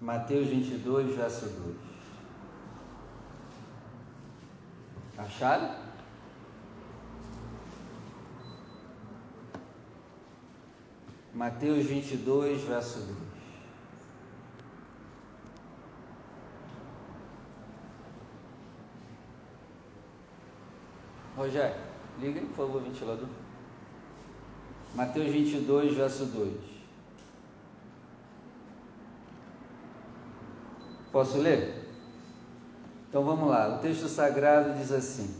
Mateus 22, verso 2. Acharam? Mateus 22, verso 2. Rogério, liga por favor, o ventilador. Mateus 22, verso 2. Posso ler? Então vamos lá. O texto sagrado diz assim: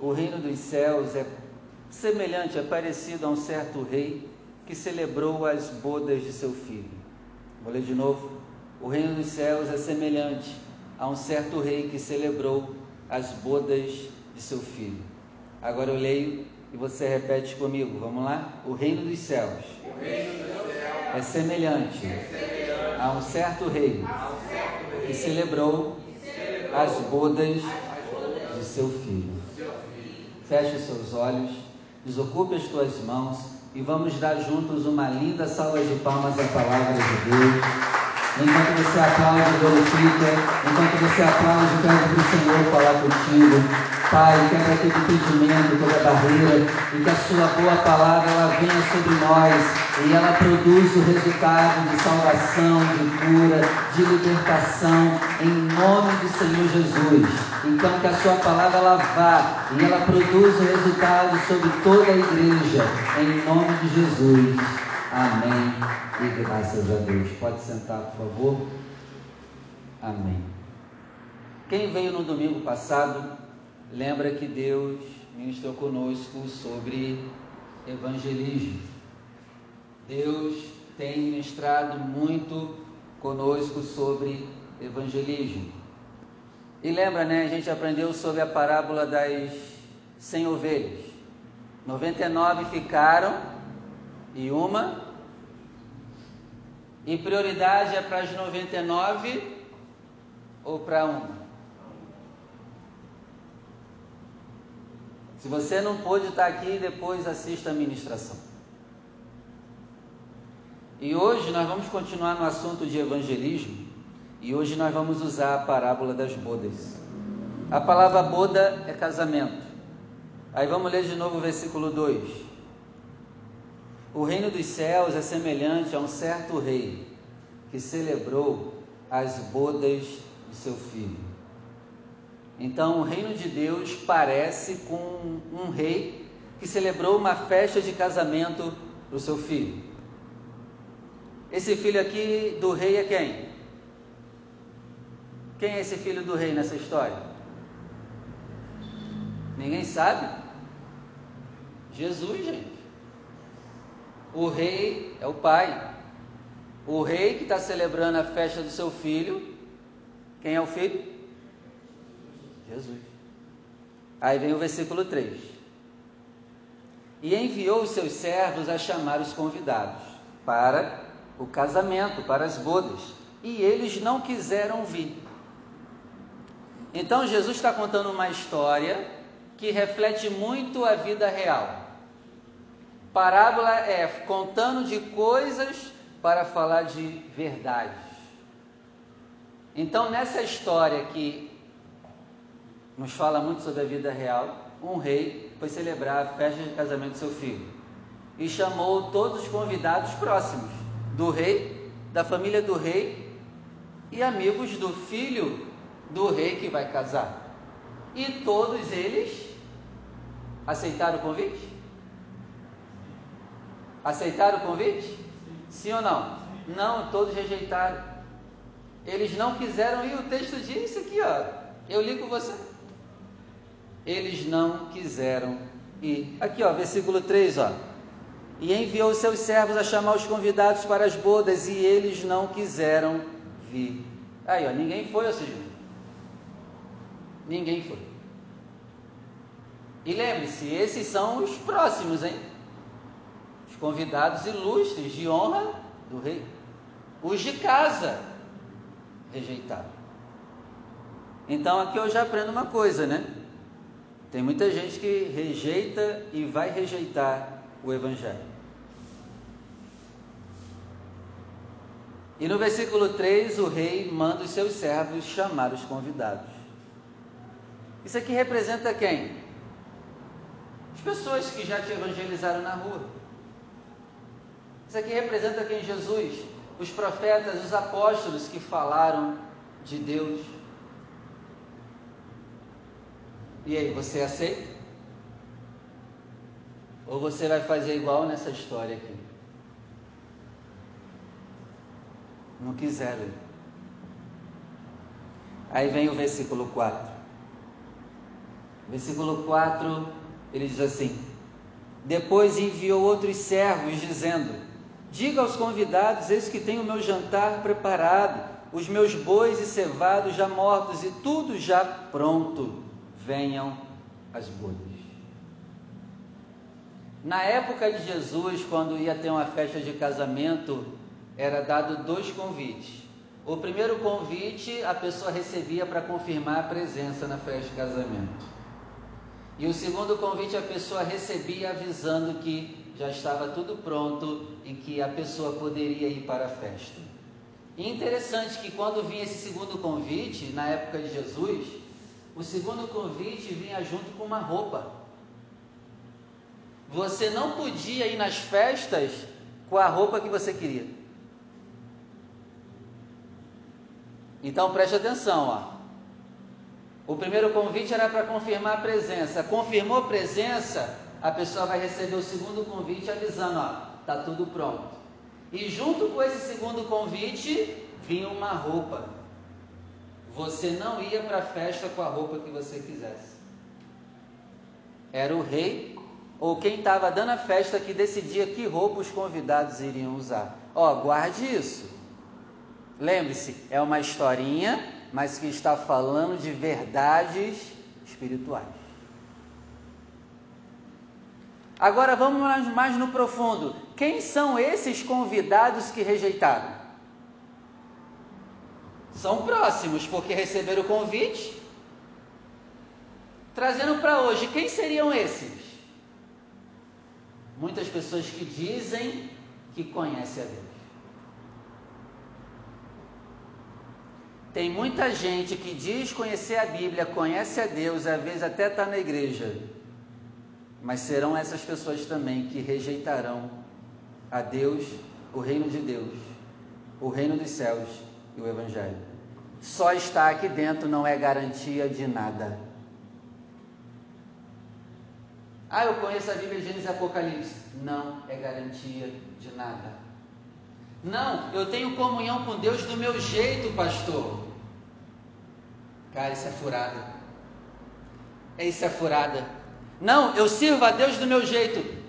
O reino dos céus é semelhante, é parecido a um certo rei que celebrou as bodas de seu filho. Vou ler de novo. O reino dos céus é semelhante a um certo rei que celebrou as bodas de seu filho. Agora eu leio e você repete comigo. Vamos lá? O reino dos céus, reino dos céus é, semelhante é semelhante a um certo rei a um certo que celebrou as bodas de seu filho. Feche seus olhos, desocupe as tuas mãos e vamos dar juntos uma linda salva de palmas à palavra de Deus. Enquanto você aplaude, glorifica. Enquanto você aplaude, pede para o Senhor falar contigo. Pai, quebra todo impedimento, toda barreira, e que a sua boa palavra ela venha sobre nós e ela produza o resultado de salvação, de cura, de libertação, em nome do Senhor Jesus. Então que a sua palavra ela vá e ela produza o resultado sobre toda a igreja, em nome de Jesus. Amém. E graças a Deus. Pode sentar, por favor. Amém. Quem veio no domingo passado, lembra que Deus ministrou conosco sobre evangelismo. Deus tem ministrado muito conosco sobre evangelismo. E lembra, né? A gente aprendeu sobre a parábola das 100 ovelhas. 99 ficaram e uma. E prioridade é para as 99 ou para uma? Se você não pôde estar aqui, depois assista a ministração. E hoje nós vamos continuar no assunto de evangelismo. E hoje nós vamos usar a parábola das bodas. A palavra boda é casamento. Aí vamos ler de novo o versículo 2. O reino dos céus é semelhante a um certo rei que celebrou as bodas de seu filho. Então, o reino de Deus parece com um rei que celebrou uma festa de casamento para o seu filho. Esse filho aqui do rei é quem? Quem é esse filho do rei nessa história? Ninguém sabe? Jesus, gente. O rei é o pai. O rei que está celebrando a festa do seu filho. Quem é o filho? Jesus. Aí vem o versículo 3. E enviou os seus servos a chamar os convidados para o casamento, para as bodas. E eles não quiseram vir. Então Jesus está contando uma história que reflete muito a vida real. Parábola é contando de coisas para falar de verdades. Então, nessa história que nos fala muito sobre a vida real. Um rei foi celebrar a festa de casamento do seu filho e chamou todos os convidados próximos do rei, da família do rei e amigos do filho do rei que vai casar. E todos eles aceitaram o convite? Aceitaram o convite? Sim ou não? Não, todos rejeitaram. Eles não quiseram ir. O texto diz isso aqui, ó. Eu li com você eles não quiseram ir. Aqui, ó, versículo 3, ó. E enviou seus servos a chamar os convidados para as bodas, e eles não quiseram vir. Aí, ó, ninguém foi, ou seja, ninguém foi. E lembre-se, esses são os próximos, hein? Os convidados ilustres de honra do rei. Os de casa rejeitaram. Então aqui eu já aprendo uma coisa, né? Tem muita gente que rejeita e vai rejeitar o Evangelho. E no versículo 3, o rei manda os seus servos chamar os convidados. Isso aqui representa quem? As pessoas que já te evangelizaram na rua. Isso aqui representa quem Jesus, os profetas, os apóstolos que falaram de Deus. E aí, você aceita? Ou você vai fazer igual nessa história aqui? Não quiseram. Aí vem o versículo 4. Versículo 4, ele diz assim: Depois enviou outros servos, dizendo: Diga aos convidados: Eis que tenho o meu jantar preparado, os meus bois e cevados já mortos e tudo já pronto. Venham as bodas. Na época de Jesus, quando ia ter uma festa de casamento, era dado dois convites. O primeiro convite a pessoa recebia para confirmar a presença na festa de casamento. E o segundo convite a pessoa recebia avisando que já estava tudo pronto e que a pessoa poderia ir para a festa. E interessante que quando vinha esse segundo convite, na época de Jesus, o segundo convite vinha junto com uma roupa. Você não podia ir nas festas com a roupa que você queria. Então preste atenção, ó. O primeiro convite era para confirmar a presença. Confirmou a presença, a pessoa vai receber o segundo convite avisando, ó, tá tudo pronto. E junto com esse segundo convite vinha uma roupa. Você não ia para a festa com a roupa que você quisesse. Era o rei ou quem estava dando a festa que decidia que roupa os convidados iriam usar. Ó, guarde isso. Lembre-se, é uma historinha mas que está falando de verdades espirituais. Agora vamos mais no profundo. Quem são esses convidados que rejeitaram? São próximos, porque receberam o convite. Trazendo para hoje, quem seriam esses? Muitas pessoas que dizem que conhecem a Deus. Tem muita gente que diz conhecer a Bíblia, conhece a Deus, às vezes até está na igreja, mas serão essas pessoas também que rejeitarão a Deus, o reino de Deus, o reino dos céus e o Evangelho. Só estar aqui dentro não é garantia de nada. Ah, eu conheço a Bíblia, Gênesis e Apocalipse. Não é garantia de nada. Não, eu tenho comunhão com Deus do meu jeito, pastor. Cara, isso é furada. É isso é furada. Não, eu sirvo a Deus do meu jeito.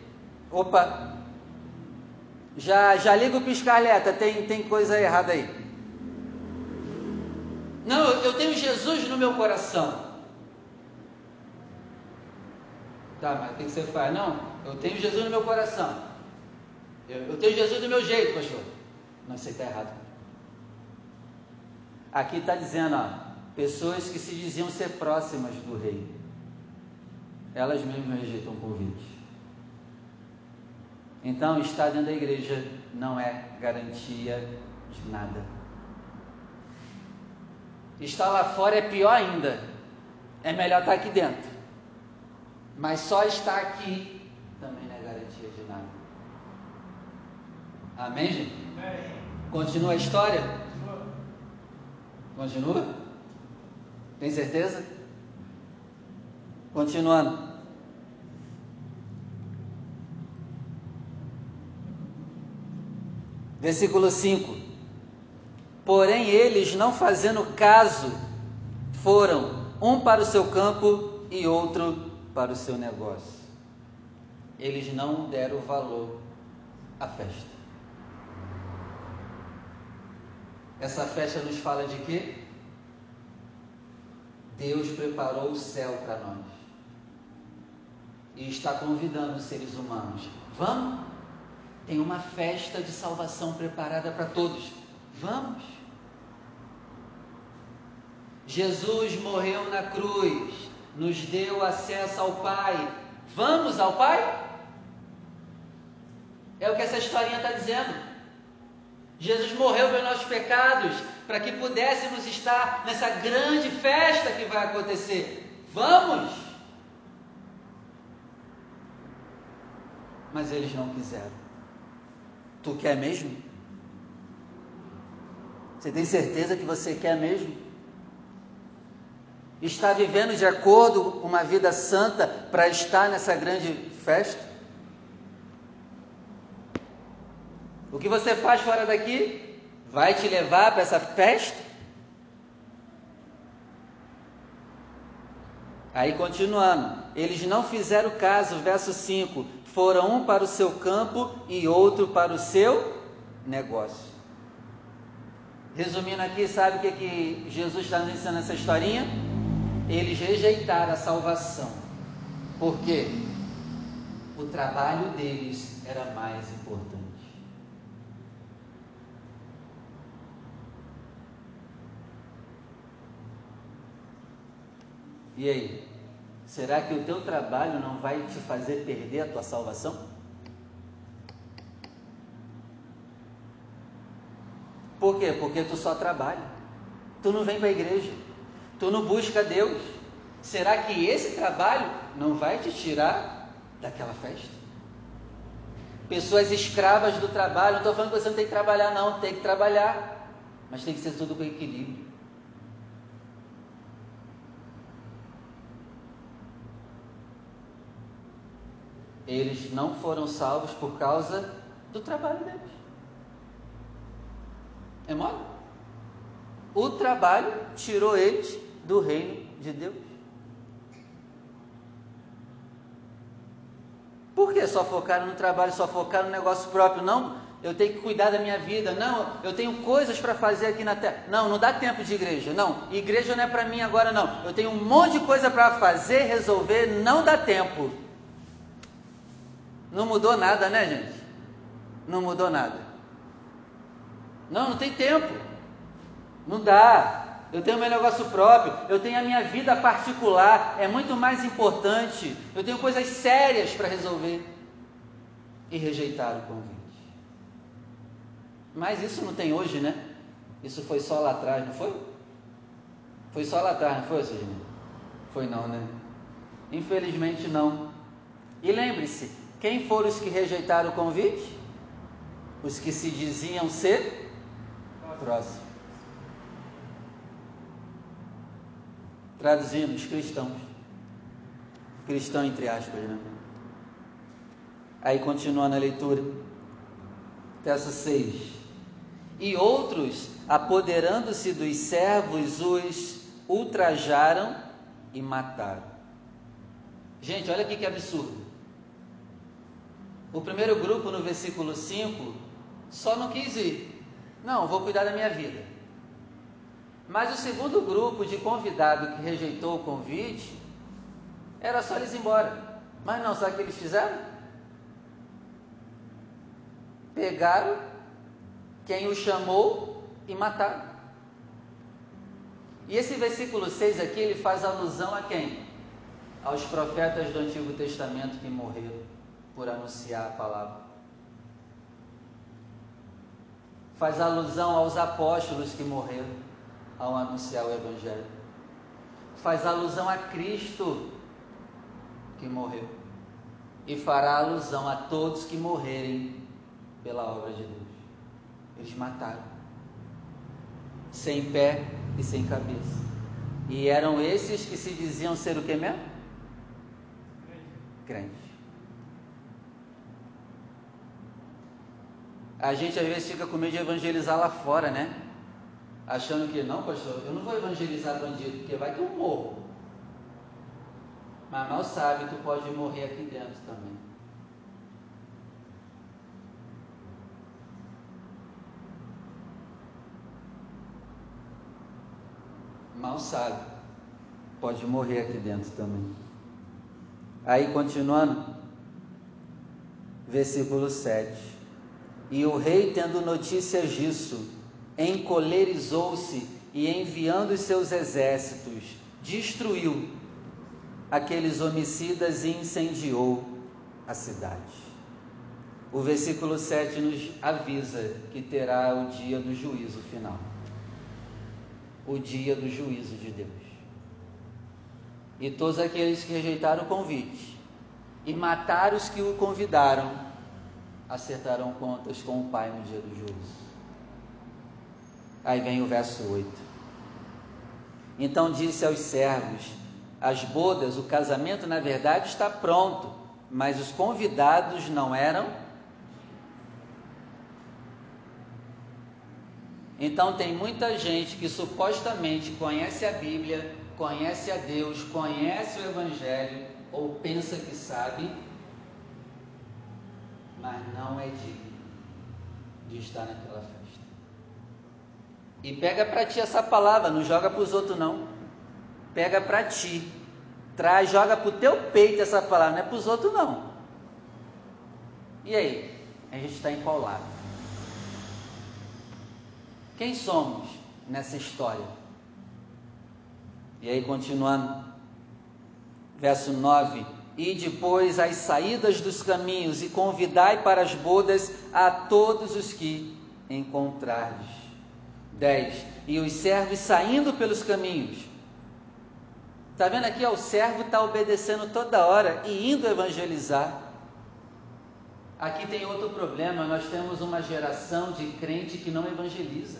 Opa. Já já liga o pisca-alerta, tem tem coisa errada aí. Não, eu tenho Jesus no meu coração. Tá, mas o que você faz? Não, eu tenho Jesus no meu coração. Eu, eu tenho Jesus do meu jeito, pastor. Não, isso aí está errado. Aqui está dizendo, ó, pessoas que se diziam ser próximas do rei. Elas mesmas rejeitam o convite. Então, estar dentro da igreja não é garantia de nada. Estar lá fora é pior ainda. É melhor estar aqui dentro. Mas só estar aqui também não é garantia de nada. Amém, gente? Continua a história? Continua? Tem certeza? Continuando. Versículo 5: Porém, eles, não fazendo caso, foram um para o seu campo e outro para o seu negócio. Eles não deram valor à festa. Essa festa nos fala de quê? Deus preparou o céu para nós e está convidando os seres humanos. Vamos? Tem uma festa de salvação preparada para todos. Vamos? Jesus morreu na cruz, nos deu acesso ao Pai. Vamos ao Pai? É o que essa historinha está dizendo. Jesus morreu pelos nossos pecados, para que pudéssemos estar nessa grande festa que vai acontecer. Vamos! Mas eles não quiseram. Tu quer mesmo? Você tem certeza que você quer mesmo? Está vivendo de acordo uma vida santa para estar nessa grande festa? O que você faz fora daqui vai te levar para essa festa? Aí continuando, eles não fizeram caso, verso 5: foram um para o seu campo e outro para o seu negócio. Resumindo aqui, sabe o que, que Jesus está nos ensinando nessa historinha? Eles rejeitaram a salvação. Por quê? O trabalho deles era mais importante. E aí? Será que o teu trabalho não vai te fazer perder a tua salvação? Por quê? Porque tu só trabalha. Tu não vem para a igreja. Tu não busca Deus. Será que esse trabalho não vai te tirar daquela festa? Pessoas escravas do trabalho. Não estou falando que você não tem que trabalhar, não. Tem que trabalhar. Mas tem que ser tudo com equilíbrio. Eles não foram salvos por causa do trabalho deles. É mole? O trabalho tirou eles do reino de Deus. Por que só focaram no trabalho, só focaram no negócio próprio? Não, eu tenho que cuidar da minha vida. Não, eu tenho coisas para fazer aqui na terra. Não, não dá tempo de igreja. Não, igreja não é para mim agora, não. Eu tenho um monte de coisa para fazer, resolver, não dá tempo. Não mudou nada, né, gente? Não mudou nada. Não, não tem tempo. Não dá. Eu tenho meu negócio próprio, eu tenho a minha vida particular, é muito mais importante. Eu tenho coisas sérias para resolver. E rejeitar o convite. Mas isso não tem hoje, né? Isso foi só lá atrás, não foi? Foi só lá atrás, não foi, Sidney? Foi não, né? Infelizmente não. E lembre-se, quem foram os que rejeitaram o convite? Os que se diziam ser próximos. Traduzindo, os cristãos. Cristão entre aspas, né? Aí continuando a leitura. Verso 6. E outros, apoderando-se dos servos, os ultrajaram e mataram. Gente, olha aqui que absurdo. O primeiro grupo, no versículo 5, só não quis ir. Não, vou cuidar da minha vida. Mas o segundo grupo de convidado que rejeitou o convite, era só eles ir embora. Mas não, sabe o que eles fizeram? Pegaram quem o chamou e mataram. E esse versículo 6 aqui, ele faz alusão a quem? Aos profetas do Antigo Testamento que morreram por anunciar a palavra. Faz alusão aos apóstolos que morreram ao anunciar o Evangelho. Faz alusão a Cristo que morreu. E fará alusão a todos que morrerem pela obra de Deus. Eles mataram. Sem pé e sem cabeça. E eram esses que se diziam ser o que mesmo? Crentes. A gente às vezes fica com medo de evangelizar lá fora, né? Achando que, não, pastor, eu não vou evangelizar bandido, porque vai que eu morro. Mas mal sabe, tu pode morrer aqui dentro também. Mal sabe, pode morrer aqui dentro também. Aí continuando, versículo 7. E o rei, tendo notícias disso, encolerizou-se e, enviando os seus exércitos, destruiu aqueles homicidas e incendiou a cidade. o versículo 7 nos avisa que terá o dia do juízo final o dia do juízo de Deus. E todos aqueles que rejeitaram o convite e mataram os que o convidaram, acertarão contas com o Pai no dia do juízo. Aí vem o verso 8. Então disse aos servos: As bodas, o casamento, na verdade, está pronto, mas os convidados não eram Então tem muita gente que supostamente conhece a Bíblia, conhece a Deus, conhece o Evangelho ou pensa que sabe, mas não é digno de estar naquela festa. E pega para ti essa palavra, não joga para os outros não. Pega para ti. Traz, joga para o teu peito essa palavra, não é para os outros não. E aí? A gente está em qual lado? Quem somos nessa história? E aí, continuando, verso 9: E depois as saídas dos caminhos, e convidai para as bodas a todos os que encontrardes. 10. E os servos saindo pelos caminhos. Está vendo aqui? O servo está obedecendo toda hora e indo evangelizar. Aqui tem outro problema, nós temos uma geração de crente que não evangeliza.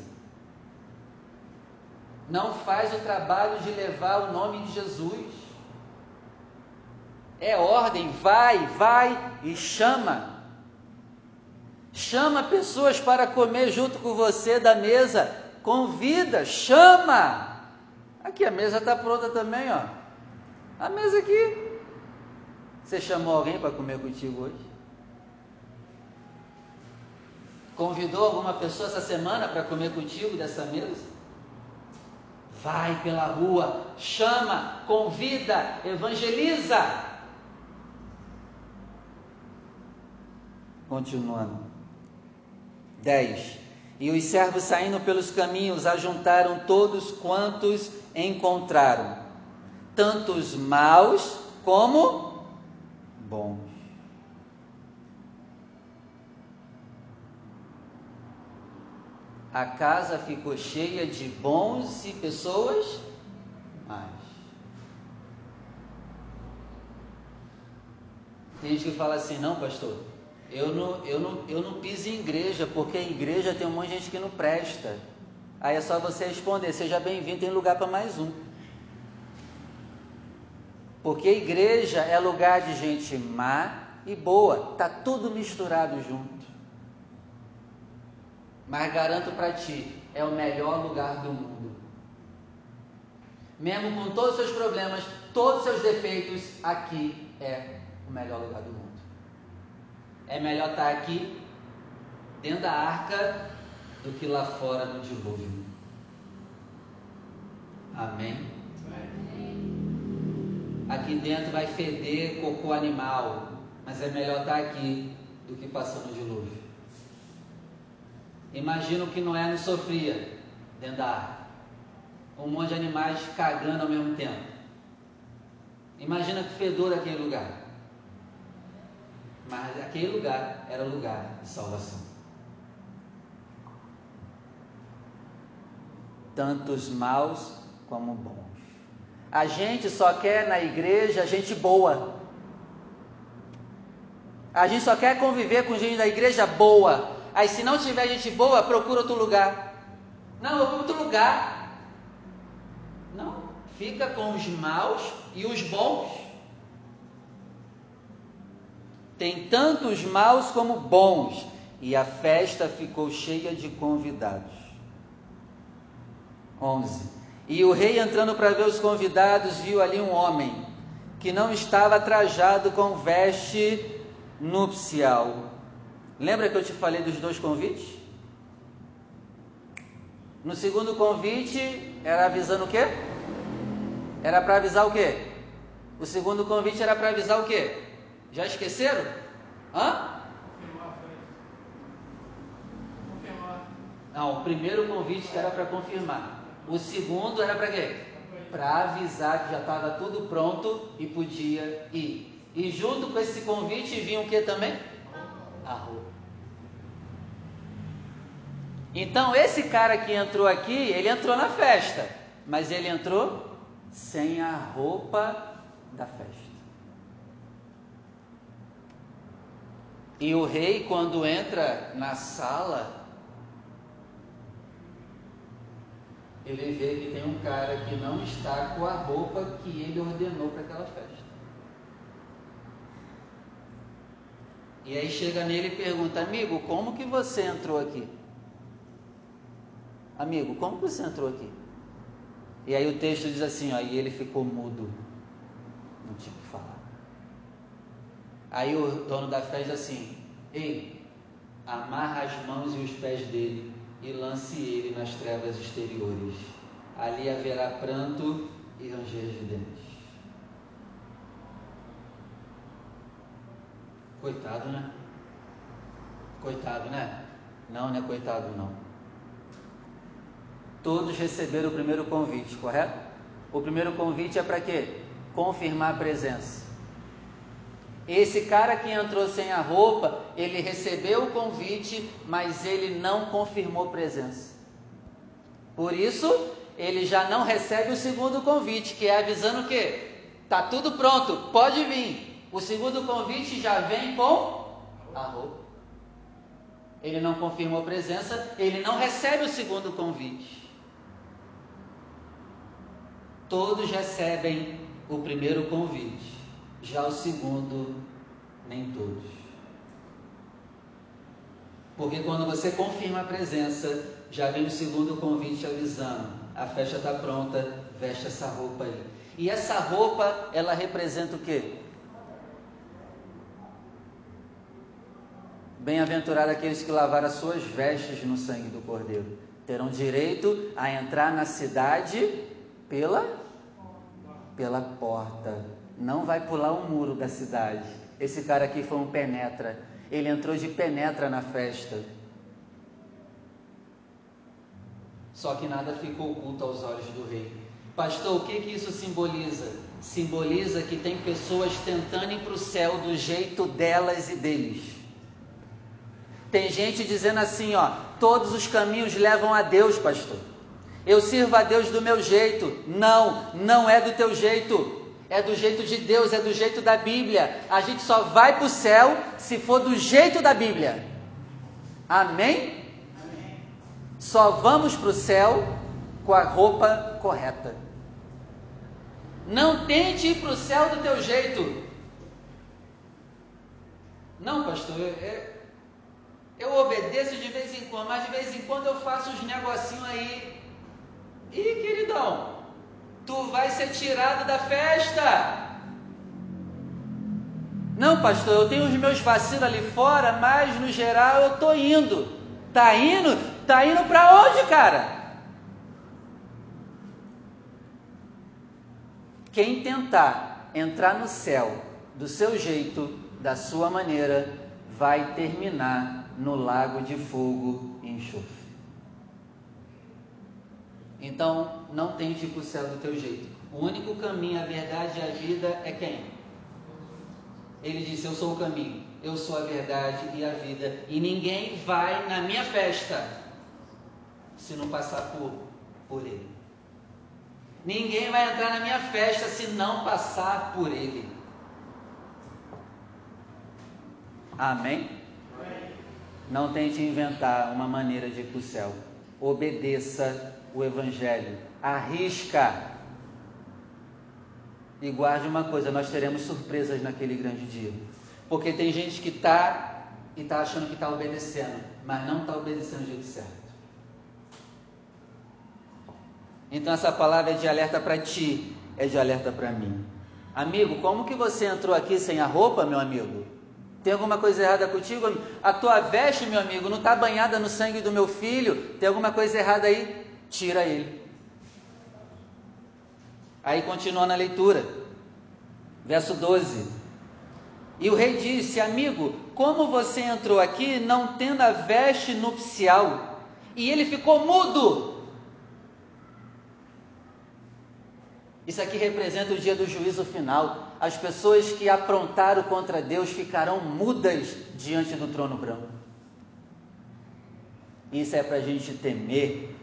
Não faz o trabalho de levar o nome de Jesus. É ordem, vai, vai e chama. Chama pessoas para comer junto com você da mesa. Convida, chama. Aqui a mesa está pronta também, ó. A mesa aqui. Você chamou alguém para comer contigo hoje? Convidou alguma pessoa essa semana para comer contigo dessa mesa? Vai pela rua, chama, convida, evangeliza. Continuando. 10. E os servos saindo pelos caminhos ajuntaram todos quantos encontraram, tanto os maus como bons. a casa ficou cheia de bons e pessoas más. Tem gente que fala assim, não, pastor, eu não, eu não, eu não piso em igreja, porque em igreja tem um monte de gente que não presta. Aí é só você responder, seja bem-vindo, tem lugar para mais um. Porque igreja é lugar de gente má e boa, tá tudo misturado junto. Mas garanto para ti, é o melhor lugar do mundo. Mesmo com todos os seus problemas, todos os seus defeitos, aqui é o melhor lugar do mundo. É melhor estar aqui, dentro da arca, do que lá fora no dilúvio. Amém? Aqui dentro vai feder cocô animal, mas é melhor estar aqui do que passando o dilúvio. Imagina o que Noé não sofria dentro da arca. Um monte de animais cagando ao mesmo tempo. Imagina que fedor aquele lugar. Mas aquele lugar era lugar de salvação. Tantos maus como bons. A gente só quer na igreja gente boa. A gente só quer conviver com gente da igreja boa. Aí se não tiver gente boa, procura outro lugar. Não, eu vou outro lugar. Não, fica com os maus e os bons. Tem tanto os maus como bons, e a festa ficou cheia de convidados. 11. E o rei, entrando para ver os convidados, viu ali um homem que não estava trajado com veste nupcial Lembra que eu te falei dos dois convites? No segundo convite era avisando o quê? Era para avisar o quê? O segundo convite era para avisar o quê? Já esqueceram? Hã? Não, o primeiro convite era para confirmar. O segundo era para quê? Para avisar que já estava tudo pronto e podia ir. E junto com esse convite vinha o que também? a roupa. Então, esse cara que entrou aqui, ele entrou na festa, mas ele entrou sem a roupa da festa. E o rei, quando entra na sala, ele vê que tem um cara que não está com a roupa que ele ordenou para aquela festa. E aí chega nele e pergunta: Amigo, como que você entrou aqui? Amigo, como que você entrou aqui? E aí o texto diz assim: ó, e ele ficou mudo, não tinha o que falar. Aí o dono da festa assim: Ei, amarra as mãos e os pés dele e lance ele nas trevas exteriores. Ali haverá pranto e ranger de dentes. Coitado, né? Coitado, né? Não, não é coitado, não. Todos receberam o primeiro convite, correto? O primeiro convite é para quê? Confirmar a presença. Esse cara que entrou sem a roupa, ele recebeu o convite, mas ele não confirmou presença. Por isso, ele já não recebe o segundo convite, que é avisando o quê? Tá tudo pronto, pode vir. O segundo convite já vem com a roupa. Ele não confirmou presença, ele não recebe o segundo convite. Todos recebem o primeiro convite já o segundo, nem todos. Porque quando você confirma a presença, já vem o segundo convite avisando: a festa está pronta, veste essa roupa aí. E essa roupa, ela representa o quê? Bem-aventurado aqueles que lavaram as suas vestes no sangue do Cordeiro. Terão direito a entrar na cidade pela, pela porta não vai pular um muro da cidade. Esse cara aqui foi um penetra. Ele entrou de penetra na festa. Só que nada ficou oculto aos olhos do rei. Pastor, o que, que isso simboliza? Simboliza que tem pessoas tentando ir para o céu do jeito delas e deles. Tem gente dizendo assim, ó, todos os caminhos levam a Deus, pastor. Eu sirvo a Deus do meu jeito. Não, não é do teu jeito é do jeito de Deus, é do jeito da Bíblia. A gente só vai para o céu se for do jeito da Bíblia. Amém? Amém. Só vamos para o céu com a roupa correta. Não tente ir para o céu do teu jeito. Não, pastor, eu, eu obedeço de vez em quando, mas de vez em quando eu faço uns negocinhos aí. Ih, queridão, tu vai ser tirado da festa. Não, pastor, eu tenho os meus vacilos ali fora, mas no geral eu tô indo. Tá indo? Tá indo para onde, cara? Quem tentar entrar no céu do seu jeito, da sua maneira, vai terminar no lago de fogo e enxofre. Então, não tente ir para o céu do teu jeito. O único caminho, a verdade e a vida é quem? Ele disse: Eu sou o caminho, eu sou a verdade e a vida. E ninguém vai na minha festa se não passar por, por ele. Ninguém vai entrar na minha festa se não passar por ele. Amém? Não tente inventar uma maneira de ir para o céu. Obedeça o Evangelho. Arrisca. E guarde uma coisa: nós teremos surpresas naquele grande dia. Porque tem gente que está e está achando que está obedecendo, mas não está obedecendo do jeito certo. Então essa palavra é de alerta para ti, é de alerta para mim. Amigo, como que você entrou aqui sem a roupa, meu amigo? Tem alguma coisa errada contigo? A tua veste, meu amigo, não está banhada no sangue do meu filho? Tem alguma coisa errada aí? tira ele. Aí continua na leitura, verso 12. E o rei disse: Amigo, como você entrou aqui não tendo a veste nupcial? E ele ficou mudo. Isso aqui representa o dia do juízo final. As pessoas que aprontaram contra Deus ficarão mudas diante do trono branco. Isso é para a gente temer.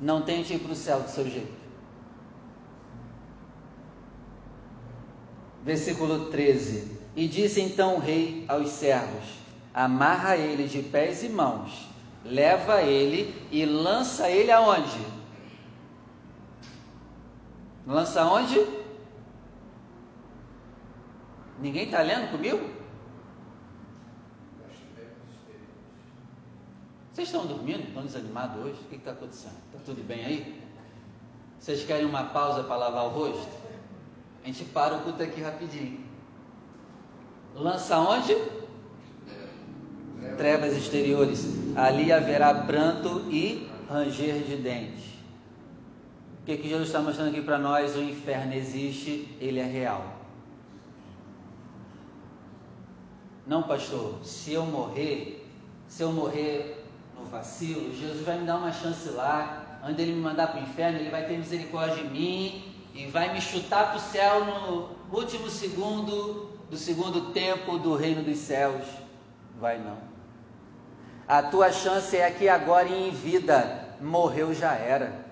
Não tente ir para o céu do seu jeito. Versículo 13: E disse então o rei aos servos: Amarra ele de pés e mãos, leva ele e lança ele aonde? Lança onde? Ninguém está lendo comigo? Vocês estão dormindo? Estão desanimados hoje? O que está acontecendo? Está tudo bem aí? Vocês querem uma pausa para lavar o rosto? A gente para o culto aqui rapidinho. Lança onde? Trevas exteriores. Ali haverá pranto e ranger de dentes que, que Jesus está mostrando aqui para nós? O inferno existe, ele é real. Não, pastor, se eu morrer, se eu morrer no vacilo, Jesus vai me dar uma chance lá. Antes ele me mandar para o inferno, ele vai ter misericórdia de mim e vai me chutar para o céu no último segundo do segundo tempo do reino dos céus. Vai não. A tua chance é aqui agora em vida. Morreu já era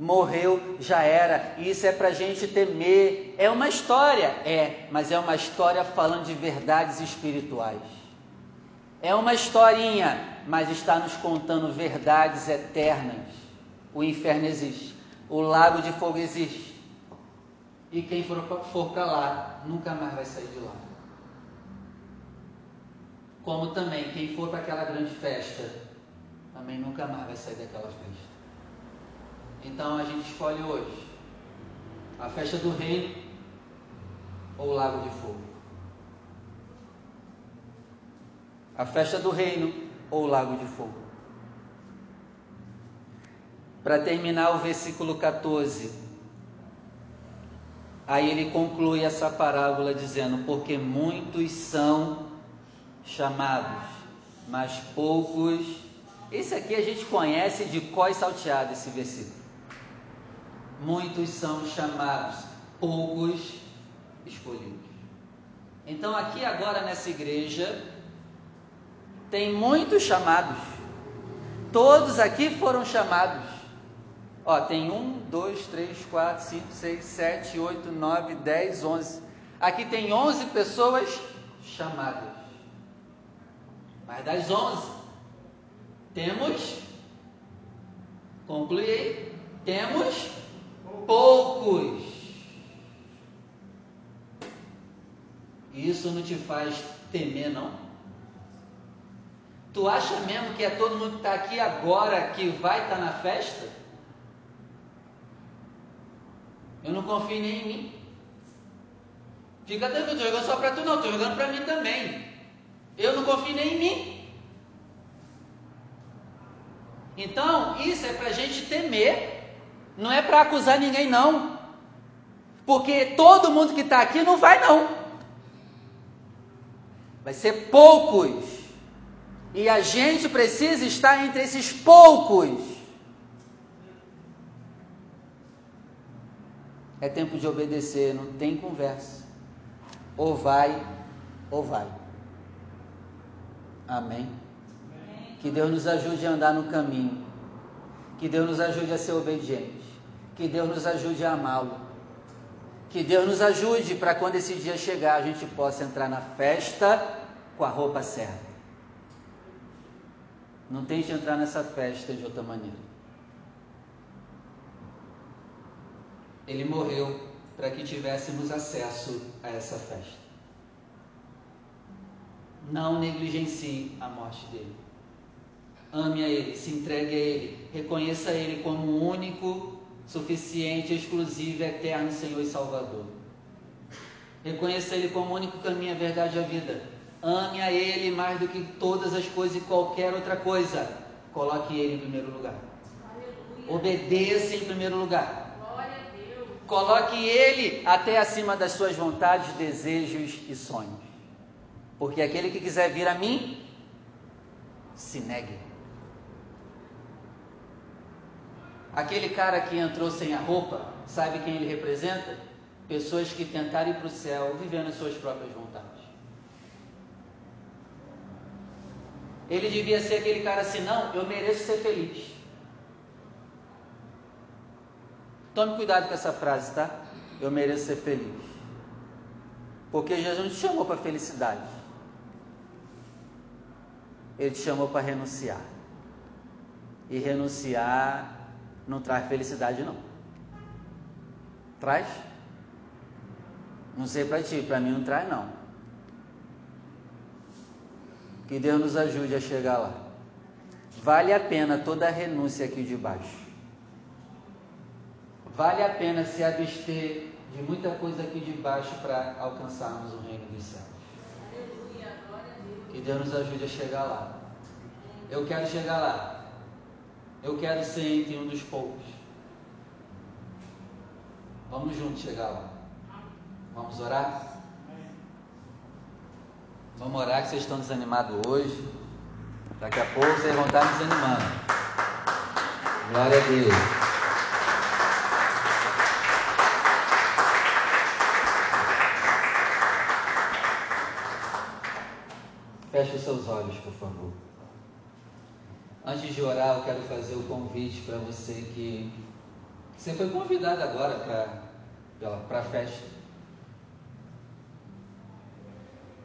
morreu, já era. Isso é para gente temer. É uma história, é, mas é uma história falando de verdades espirituais. É uma historinha, mas está nos contando verdades eternas. O inferno existe, o lago de fogo existe. E quem for, for lá nunca mais vai sair de lá. Como também quem for para aquela grande festa também nunca mais vai sair daquela festa. Então a gente escolhe hoje a festa do reino ou o lago de fogo. A festa do reino ou o lago de fogo. Para terminar o versículo 14, aí ele conclui essa parábola dizendo: Porque muitos são chamados, mas poucos. Esse aqui a gente conhece de e salteado, esse versículo muitos são chamados, poucos escolhidos. Então, aqui agora nessa igreja, tem muitos chamados. Todos aqui foram chamados. Ó, tem um, dois, três, quatro, cinco, seis, sete, oito, nove, dez, onze. Aqui tem onze pessoas chamadas. Mas das onze, temos, conclui aí, temos poucos. Isso não te faz temer, não? Tu acha mesmo que é todo mundo que está aqui agora que vai estar tá na festa? Eu não confio nem em mim. Fica tranquilo, estou jogando só para tu, não, estou jogando para mim também. Eu não confio nem em mim. Então, isso é para a gente temer não é para acusar ninguém, não. Porque todo mundo que está aqui não vai, não. Vai ser poucos. E a gente precisa estar entre esses poucos. É tempo de obedecer, não tem conversa. Ou vai, ou vai. Amém? Que Deus nos ajude a andar no caminho. Que Deus nos ajude a ser obediente. Que Deus nos ajude a amá-lo. Que Deus nos ajude para quando esse dia chegar a gente possa entrar na festa com a roupa certa. Não tente entrar nessa festa de outra maneira. Ele morreu para que tivéssemos acesso a essa festa. Não negligencie a morte dele. Ame a Ele, se entregue a Ele, reconheça Ele como o único suficiente, exclusivo, eterno Senhor e Salvador. Reconheça Ele como o único caminho, a verdade e a vida. Ame a Ele mais do que todas as coisas e qualquer outra coisa. Coloque Ele em primeiro lugar. Aleluia. Obedeça em primeiro lugar. Coloque Ele até acima das suas vontades, desejos e sonhos. Porque aquele que quiser vir a mim, se negue Aquele cara que entrou sem a roupa, sabe quem ele representa? Pessoas que tentaram ir para o céu vivendo as suas próprias vontades. Ele devia ser aquele cara assim, não, eu mereço ser feliz. Tome cuidado com essa frase, tá? Eu mereço ser feliz. Porque Jesus não te chamou para felicidade. Ele te chamou para renunciar. E renunciar não traz felicidade, não. Traz? Não sei para ti, para mim não traz, não. Que Deus nos ajude a chegar lá. Vale a pena toda a renúncia aqui de baixo. Vale a pena se abster de muita coisa aqui de baixo para alcançarmos o reino dos céus. Que Deus nos ajude a chegar lá. Eu quero chegar lá. Eu quero ser entre um dos poucos. Vamos juntos chegar lá. Vamos orar? Vamos orar que vocês estão desanimados hoje. Daqui a pouco vocês vão estar desanimando. Glória a Deus. Feche os seus olhos, por favor. Antes de orar, eu quero fazer o convite para você que você foi convidado agora para a festa.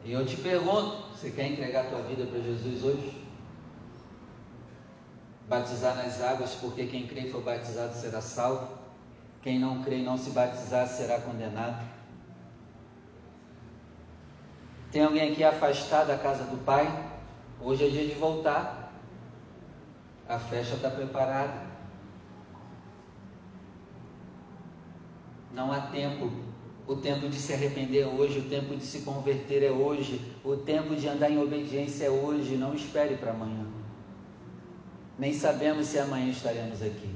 E eu te pergunto, você quer entregar a tua vida para Jesus hoje? Batizar nas águas, porque quem crê e for batizado será salvo. Quem não crê e não se batizar será condenado. Tem alguém aqui afastado da casa do Pai? Hoje é dia de voltar. A festa está preparada. Não há tempo. O tempo de se arrepender é hoje, o tempo de se converter é hoje, o tempo de andar em obediência é hoje. Não espere para amanhã. Nem sabemos se amanhã estaremos aqui.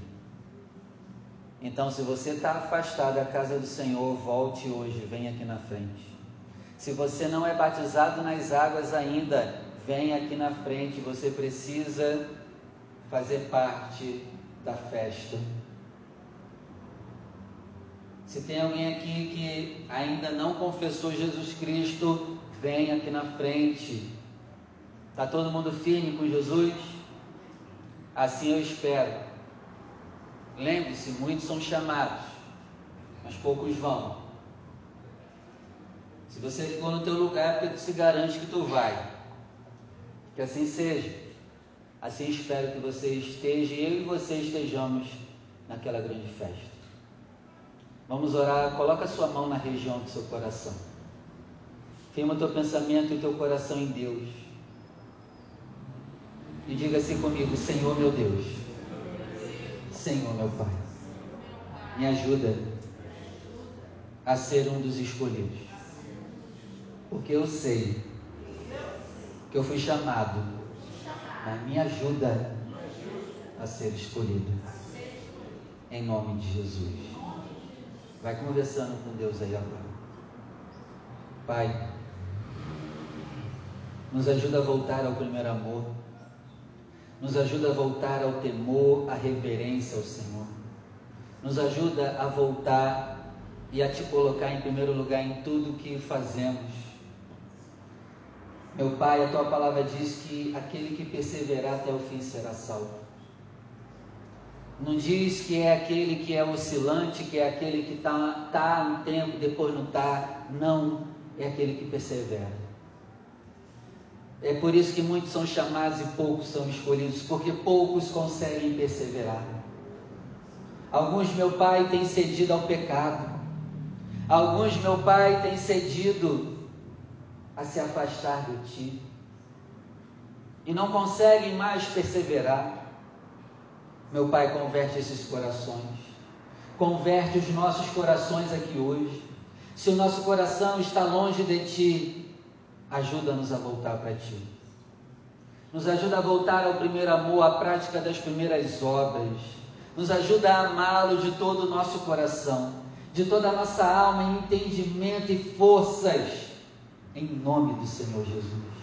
Então, se você está afastado da casa do Senhor, volte hoje, venha aqui na frente. Se você não é batizado nas águas ainda, vem aqui na frente, você precisa fazer parte da festa. Se tem alguém aqui que ainda não confessou Jesus Cristo, vem aqui na frente. Está todo mundo firme com Jesus? Assim eu espero. Lembre-se, muitos são chamados, mas poucos vão. Se você ficou no teu lugar, é porque tu se garante que tu vai. Que assim seja. Assim espero que você esteja eu e você estejamos naquela grande festa. Vamos orar. Coloca a sua mão na região do seu coração. Firma o teu pensamento e o teu coração em Deus. E diga assim comigo: Senhor meu Deus, Senhor meu Pai, me ajuda a ser um dos escolhidos porque eu sei que eu fui chamado, mas me ajuda a ser escolhido. Em nome de Jesus. Vai conversando com Deus aí agora. Pai, nos ajuda a voltar ao primeiro amor. Nos ajuda a voltar ao temor, à reverência ao Senhor. Nos ajuda a voltar e a te colocar em primeiro lugar em tudo que fazemos meu Pai, a tua palavra diz que aquele que perseverar até o fim será salvo. Não diz que é aquele que é oscilante, que é aquele que está tá um tempo, depois não está. Não, é aquele que persevera. É por isso que muitos são chamados e poucos são escolhidos, porque poucos conseguem perseverar. Alguns, meu Pai, têm cedido ao pecado. Alguns, meu Pai, têm cedido a se afastar de ti e não conseguem mais perseverar. Meu Pai, converte esses corações, converte os nossos corações aqui hoje. Se o nosso coração está longe de ti, ajuda-nos a voltar para ti. Nos ajuda a voltar ao primeiro amor, à prática das primeiras obras. Nos ajuda a amá-lo de todo o nosso coração, de toda a nossa alma, entendimento e forças em nome do Senhor Jesus.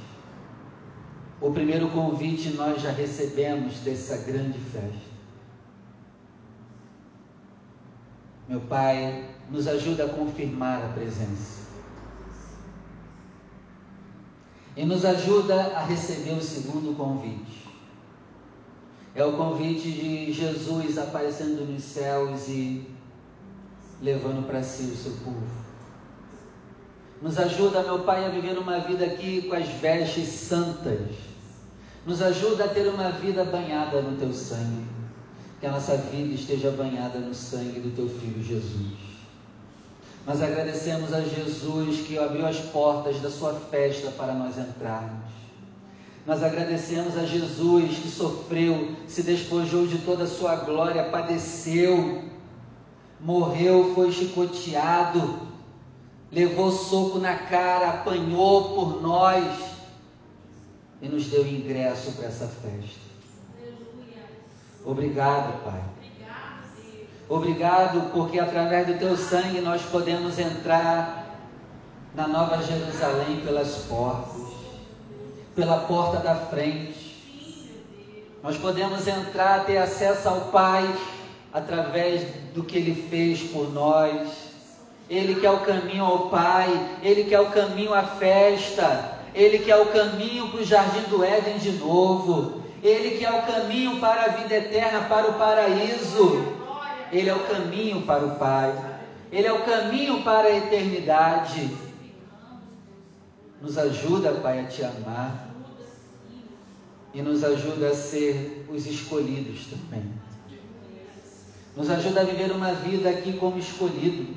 O primeiro convite nós já recebemos dessa grande festa. Meu Pai, nos ajuda a confirmar a presença. E nos ajuda a receber o segundo convite. É o convite de Jesus aparecendo nos céus e levando para si o seu povo. Nos ajuda, meu Pai, a viver uma vida aqui com as vestes santas. Nos ajuda a ter uma vida banhada no teu sangue. Que a nossa vida esteja banhada no sangue do teu filho Jesus. Nós agradecemos a Jesus que abriu as portas da sua festa para nós entrarmos. Nós agradecemos a Jesus que sofreu, se despojou de toda a sua glória, padeceu, morreu, foi chicoteado, levou soco na cara, apanhou por nós e nos deu ingresso para essa festa. Obrigado, Pai. Obrigado porque através do teu sangue nós podemos entrar na Nova Jerusalém pelas portas, pela porta da frente. Nós podemos entrar, ter acesso ao Pai através do que Ele fez por nós. Ele que é o caminho ao Pai, Ele que é o caminho à festa, Ele que é o caminho para o jardim do Éden de novo, Ele que é o caminho para a vida eterna, para o paraíso. Ele é o caminho para o Pai. Ele é o caminho para a eternidade. Nos ajuda, Pai, a te amar. E nos ajuda a ser os escolhidos também. Nos ajuda a viver uma vida aqui como escolhido.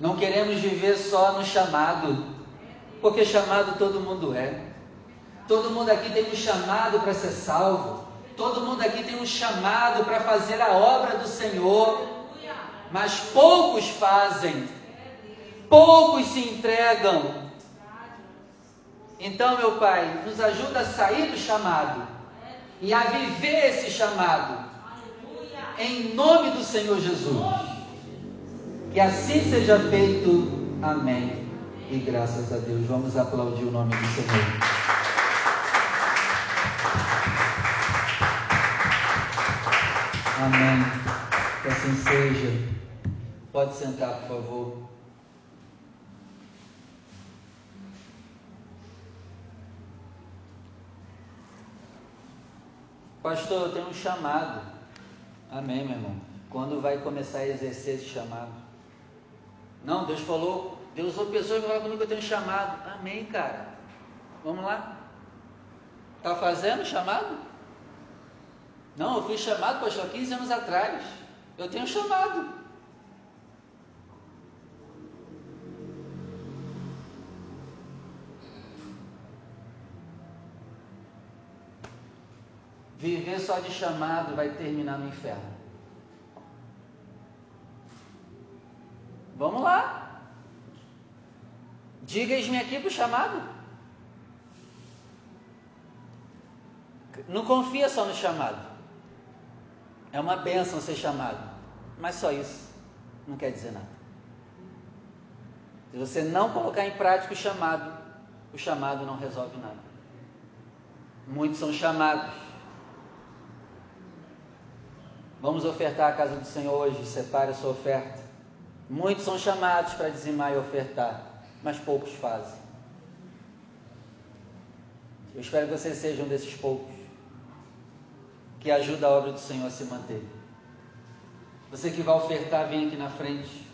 Não queremos viver só no chamado, porque chamado todo mundo é. Todo mundo aqui tem um chamado para ser salvo. Todo mundo aqui tem um chamado para fazer a obra do Senhor, mas poucos fazem, poucos se entregam. Então, meu Pai, nos ajuda a sair do chamado e a viver esse chamado, em nome do Senhor Jesus. Que assim seja feito. Amém. E graças a Deus, vamos aplaudir o nome do Senhor. Amém. Que assim seja. Pode sentar, por favor. Pastor, eu tenho um chamado. Amém, meu irmão. Quando vai começar a exercer esse chamado? Não, Deus falou, Deus usou pessoas que falaram comigo que eu tenho um chamado. Amém, cara. Vamos lá. Está fazendo chamado? Não, eu fui chamado, pastor, 15 anos atrás. Eu tenho chamado. Viver só de chamado vai terminar no inferno. Vamos lá. Diga-me aqui para o chamado. Não confia só no chamado. É uma benção ser chamado, mas só isso não quer dizer nada. Se você não colocar em prática o chamado, o chamado não resolve nada. Muitos são chamados. Vamos ofertar a casa do Senhor hoje, separe a sua oferta. Muitos são chamados para dizimar e ofertar, mas poucos fazem. Eu espero que vocês sejam desses poucos que ajuda a obra do Senhor a se manter. Você que vai ofertar, vem aqui na frente.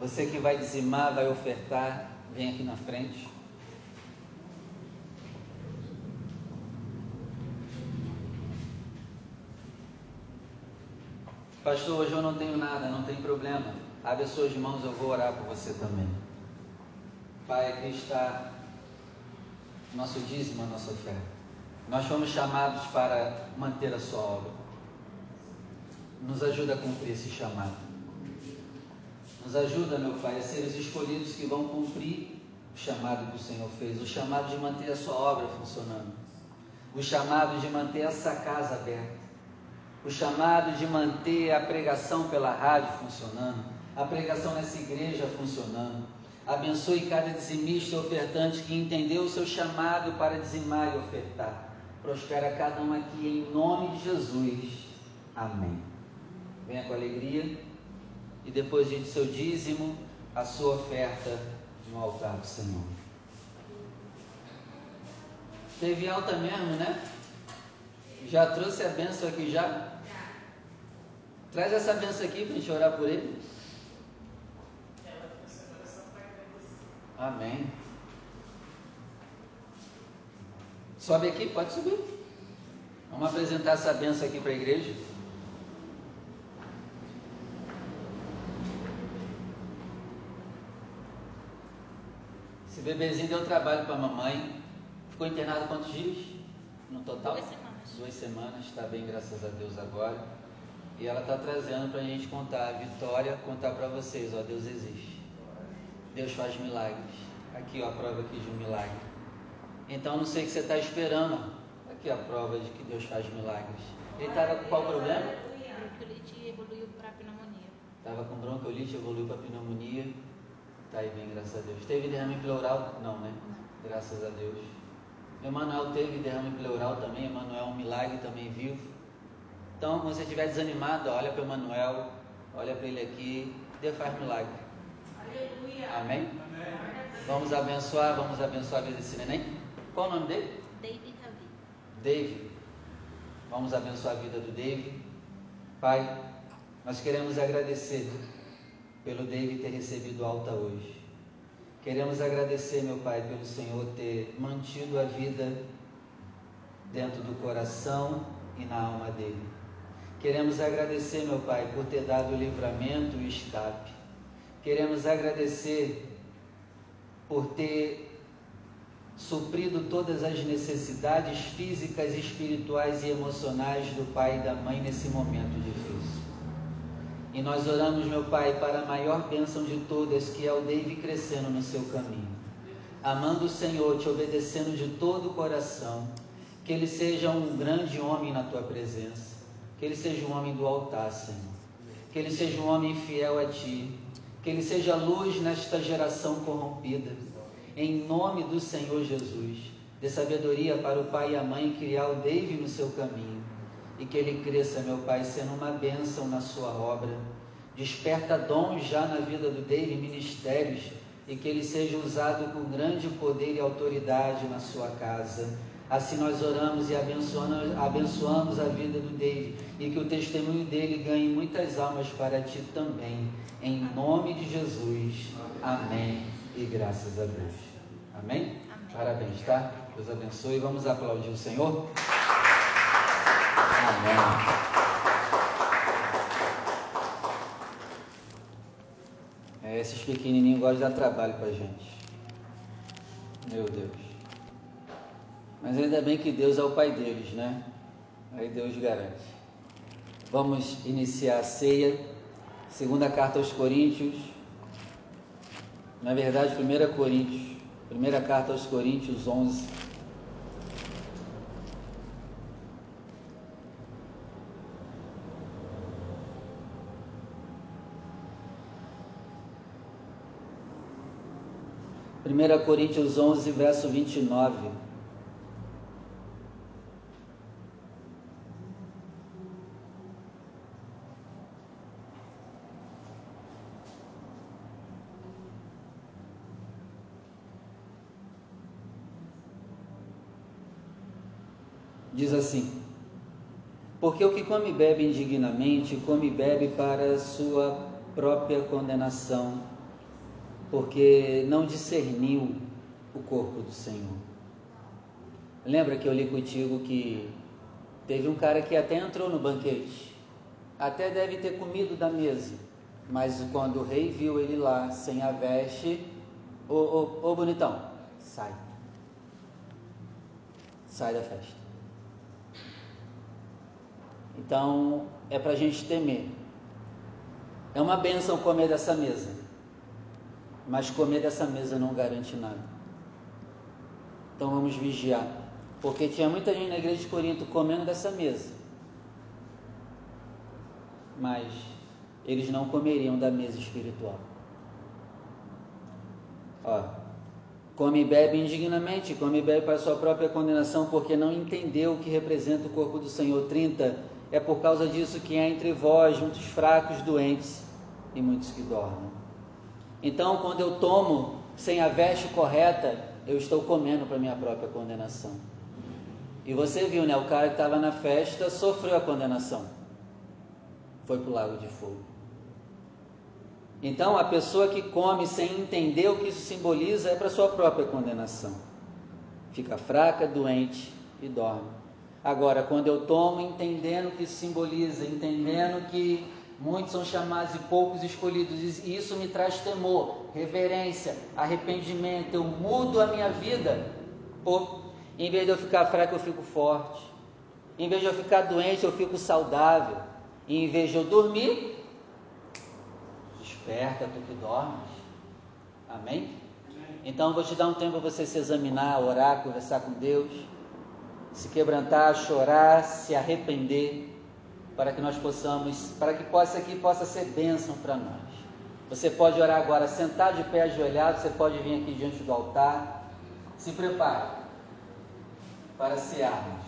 Você que vai dizimar, vai ofertar, vem aqui na frente. Pastor, hoje eu não tenho nada, não tem problema. Abre as suas mãos, eu vou orar por você também. Pai, aqui está nosso dízimo, a nossa oferta. Nós fomos chamados para manter a sua obra. Nos ajuda a cumprir esse chamado. Nos ajuda, meu Pai, a ser os escolhidos que vão cumprir o chamado que o Senhor fez, o chamado de manter a sua obra funcionando, o chamado de manter essa casa aberta, o chamado de manter a pregação pela rádio funcionando, a pregação nessa igreja funcionando. Abençoe cada dizimista ofertante que entendeu o seu chamado para dizimar e ofertar. Prospera cada um aqui em nome de Jesus. Amém. Venha com alegria e depois de seu dízimo, a sua oferta no altar do Senhor. Teve alta mesmo, né? Já trouxe a benção aqui já? Traz essa benção aqui para a gente orar por ele. Amém. Sobe aqui, pode subir. Vamos apresentar essa benção aqui para a igreja. Esse bebezinho deu trabalho para a mamãe. Ficou internado quantos dias? No total? Duas semanas. Duas semanas, está bem, graças a Deus agora. E ela está trazendo para a gente contar a vitória, contar para vocês, ó, Deus existe. Deus faz milagres. Aqui, ó, a prova aqui de um milagre. Então, não sei o que você está esperando. Aqui a prova de que Deus faz milagres. Ele estava com qual problema? Bronquiolite evoluiu para pneumonia. Estava com bronquiolite, evoluiu para pneumonia. Está aí bem, graças a Deus. Teve derrame pleural? Não, né? Graças a Deus. Emanuel teve derrame pleural também. Emanuel é um milagre também vivo. Então, quando você estiver desanimado, olha para o Emanuel, olha para ele aqui. Deus faz milagre. Amém? Vamos abençoar, vamos abençoar a vida desse neném. Qual o nome dele? David. David. Vamos abençoar a vida do David. Pai, nós queremos agradecer pelo David ter recebido alta hoje. Queremos agradecer, meu Pai, pelo Senhor ter mantido a vida dentro do coração e na alma dele. Queremos agradecer, meu Pai, por ter dado o livramento e escape. Queremos agradecer por ter suprido todas as necessidades físicas, espirituais e emocionais do pai e da mãe nesse momento difícil. E nós oramos, meu Pai, para a maior bênção de todas, que é o David crescendo no seu caminho. Amando o Senhor, te obedecendo de todo o coração. Que ele seja um grande homem na tua presença. Que ele seja um homem do altar, Senhor. Que ele seja um homem fiel a ti. Que ele seja luz nesta geração corrompida. Em nome do Senhor Jesus. Dê sabedoria para o pai e a mãe criar o David no seu caminho e que ele cresça, meu Pai, sendo uma bênção na sua obra. Desperta dons já na vida do David, ministérios, e que ele seja usado com grande poder e autoridade na sua casa. Assim nós oramos e abençoamos, abençoamos a vida do David e que o testemunho dele ganhe muitas almas para ti também. Em nome de Jesus. Amém. E graças a Deus. Amém? Parabéns, tá? Deus abençoe. Vamos aplaudir o Senhor. Amém. É, esses pequenininhos gostam de dar trabalho pra gente. Meu Deus. Mas ainda bem que Deus é o pai deles, né? Aí Deus garante. Vamos iniciar a ceia. Segunda carta aos Coríntios. Na verdade, primeira Coríntios. Primeira carta aos Coríntios 11. Primeira Coríntios 11, verso 29. Diz assim: Porque o que come e bebe indignamente, come e bebe para sua própria condenação, porque não discerniu o corpo do Senhor. Lembra que eu li contigo que teve um cara que até entrou no banquete, até deve ter comido da mesa, mas quando o rei viu ele lá sem a veste, ô, ô bonitão, sai. Sai da festa. Então é para a gente temer. É uma benção comer dessa mesa, mas comer dessa mesa não garante nada. Então vamos vigiar, Porque tinha muita gente na igreja de Corinto comendo dessa mesa. Mas eles não comeriam da mesa espiritual. Ó, come e bebe indignamente, come e bebe para sua própria condenação, porque não entendeu o que representa o corpo do Senhor. 30. É por causa disso que há entre vós muitos fracos, doentes e muitos que dormem. Então, quando eu tomo sem a veste correta, eu estou comendo para minha própria condenação. E você viu, né? O cara que estava na festa sofreu a condenação. Foi para o lago de fogo. Então, a pessoa que come sem entender o que isso simboliza é para sua própria condenação. Fica fraca, doente e dorme. Agora, quando eu tomo entendendo que isso simboliza, entendendo que muitos são chamados e poucos escolhidos, e isso me traz temor, reverência, arrependimento, eu mudo a minha vida. Pô, em vez de eu ficar fraco, eu fico forte. Em vez de eu ficar doente, eu fico saudável. E em vez de eu dormir, desperta tu que dormes. Amém? Então eu vou te dar um tempo para você se examinar, orar, conversar com Deus, se quebrantar, chorar, se arrepender, para que nós possamos, para que possa aqui possa ser bênção para nós. Você pode orar agora, sentar de pé ajoelhado, você pode vir aqui diante do altar. Se prepare para cearmos.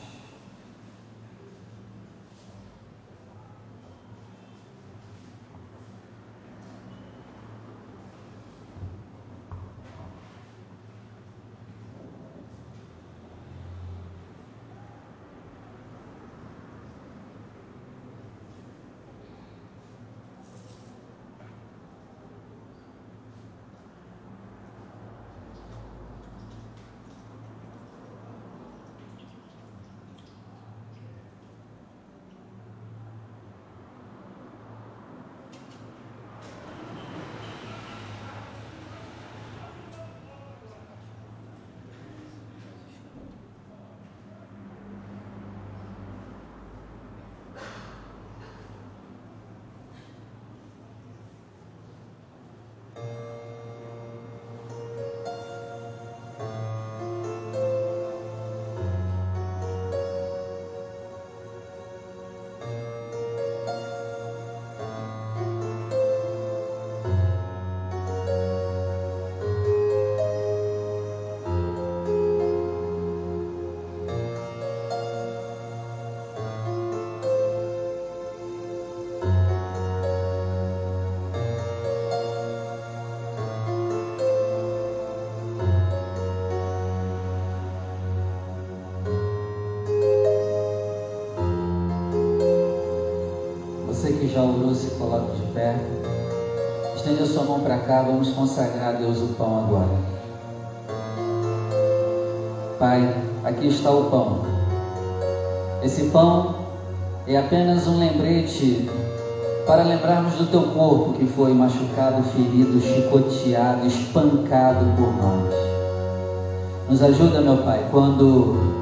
Que já orou, se coloque de pé. Estende a sua mão para cá, vamos consagrar a Deus o pão agora. Pai, aqui está o pão. Esse pão é apenas um lembrete para lembrarmos do teu corpo que foi machucado, ferido, chicoteado, espancado por nós. Nos ajuda, meu Pai, quando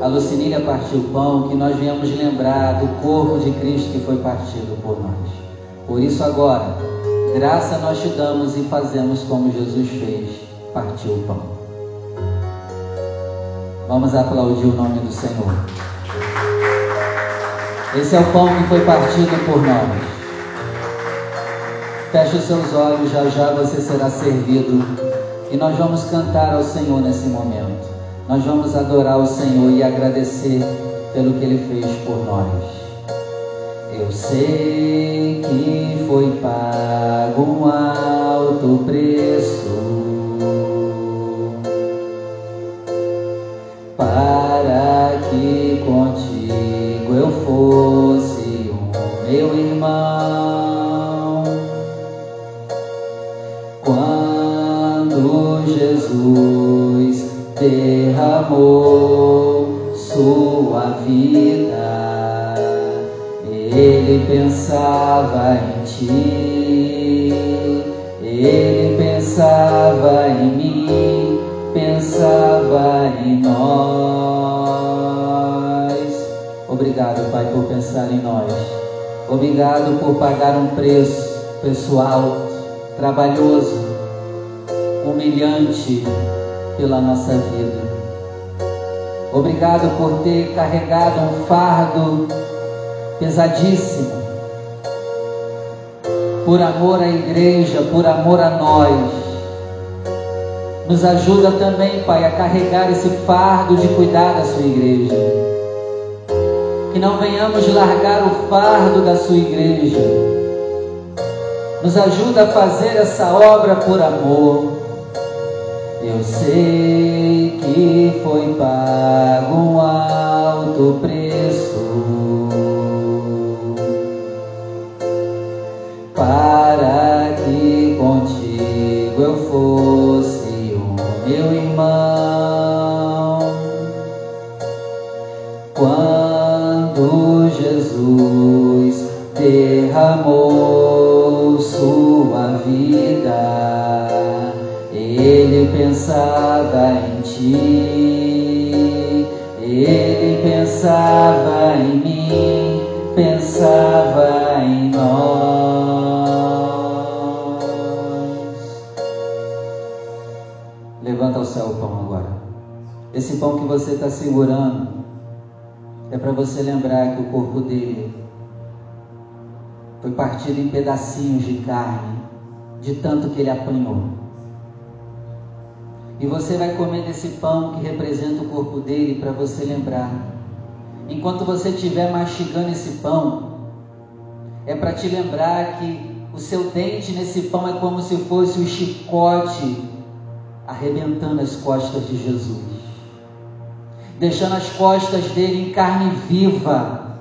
a Lucinília partiu o pão, que nós venhamos lembrar do corpo de Cristo que foi partido por nós. Por isso, agora, graça nós te damos e fazemos como Jesus fez, partiu o pão. Vamos aplaudir o nome do Senhor. Esse é o pão que foi partido por nós. Feche os seus olhos, já já você será servido. E nós vamos cantar ao Senhor nesse momento. Nós vamos adorar o Senhor e agradecer pelo que Ele fez por nós. Eu sei que foi pago um alto preço para que contigo eu fosse o meu irmão. Quando Jesus derramou sua vida, ele pensava em ti, ele pensava em mim, pensava em nós. Obrigado, Pai, por pensar em nós. Obrigado por pagar um preço pessoal, trabalhoso, humilhante pela nossa vida. Obrigado por ter carregado um fardo pesadíssimo. Por amor à igreja, por amor a nós. Nos ajuda também, Pai, a carregar esse fardo de cuidar da sua igreja. Que não venhamos largar o fardo da sua igreja. Nos ajuda a fazer essa obra por amor. Eu sei que foi pago um alto preço para que contigo eu fosse o meu irmão. Ele pensava em ti, ele pensava em mim, pensava em nós. Levanta ao céu o pão agora. Esse pão que você está segurando é para você lembrar que o corpo dele foi partido em pedacinhos de carne, de tanto que ele apanhou. E você vai comer desse pão que representa o corpo dele para você lembrar. Enquanto você estiver mastigando esse pão, é para te lembrar que o seu dente nesse pão é como se fosse o chicote arrebentando as costas de Jesus, deixando as costas dele em carne viva.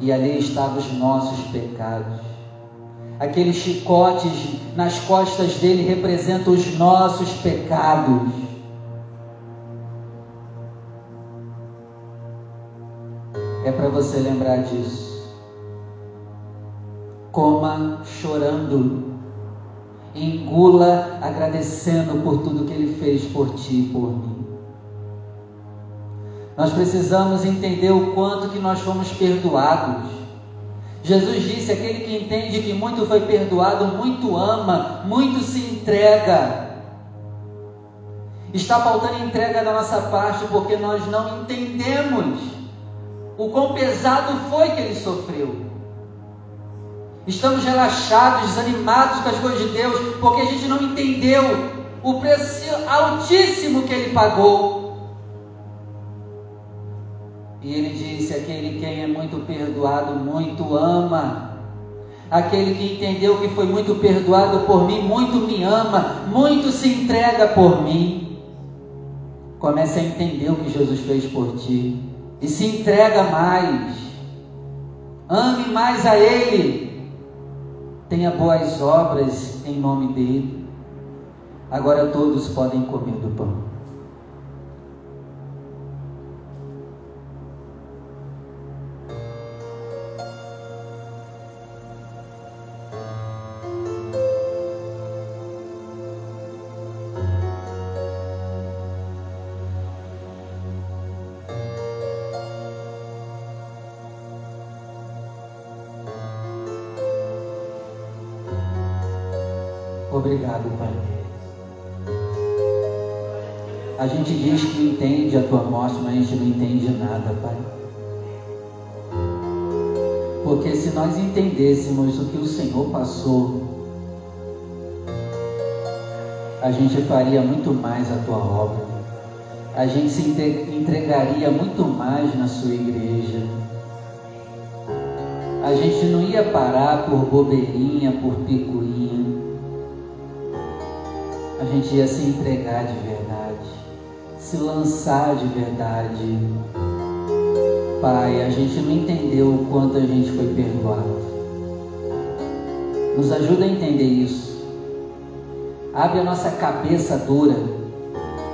E ali estavam os nossos pecados. Aqueles chicotes nas costas dele representam os nossos pecados. É para você lembrar disso. Coma chorando. Engula agradecendo por tudo que ele fez por ti e por mim. Nós precisamos entender o quanto que nós fomos perdoados. Jesus disse: aquele que entende que muito foi perdoado, muito ama, muito se entrega. Está faltando entrega da nossa parte porque nós não entendemos o quão pesado foi que ele sofreu. Estamos relaxados, desanimados com as coisas de Deus porque a gente não entendeu o preço altíssimo que ele pagou. E ele disse: Aquele quem é muito perdoado, muito ama. Aquele que entendeu que foi muito perdoado por mim, muito me ama, muito se entrega por mim. Comece a entender o que Jesus fez por ti e se entrega mais. Ame mais a Ele. Tenha boas obras em nome dEle. Agora todos podem comer do pão. Obrigado, Pai. A gente diz que entende a tua morte, mas a gente não entende nada, Pai. Porque se nós entendêssemos o que o Senhor passou, a gente faria muito mais a tua obra. A gente se entregaria muito mais na sua igreja. A gente não ia parar por bobeirinha, por picuinha ia se entregar de verdade, se lançar de verdade. Pai, a gente não entendeu o quanto a gente foi perdoado. Nos ajuda a entender isso. Abre a nossa cabeça dura,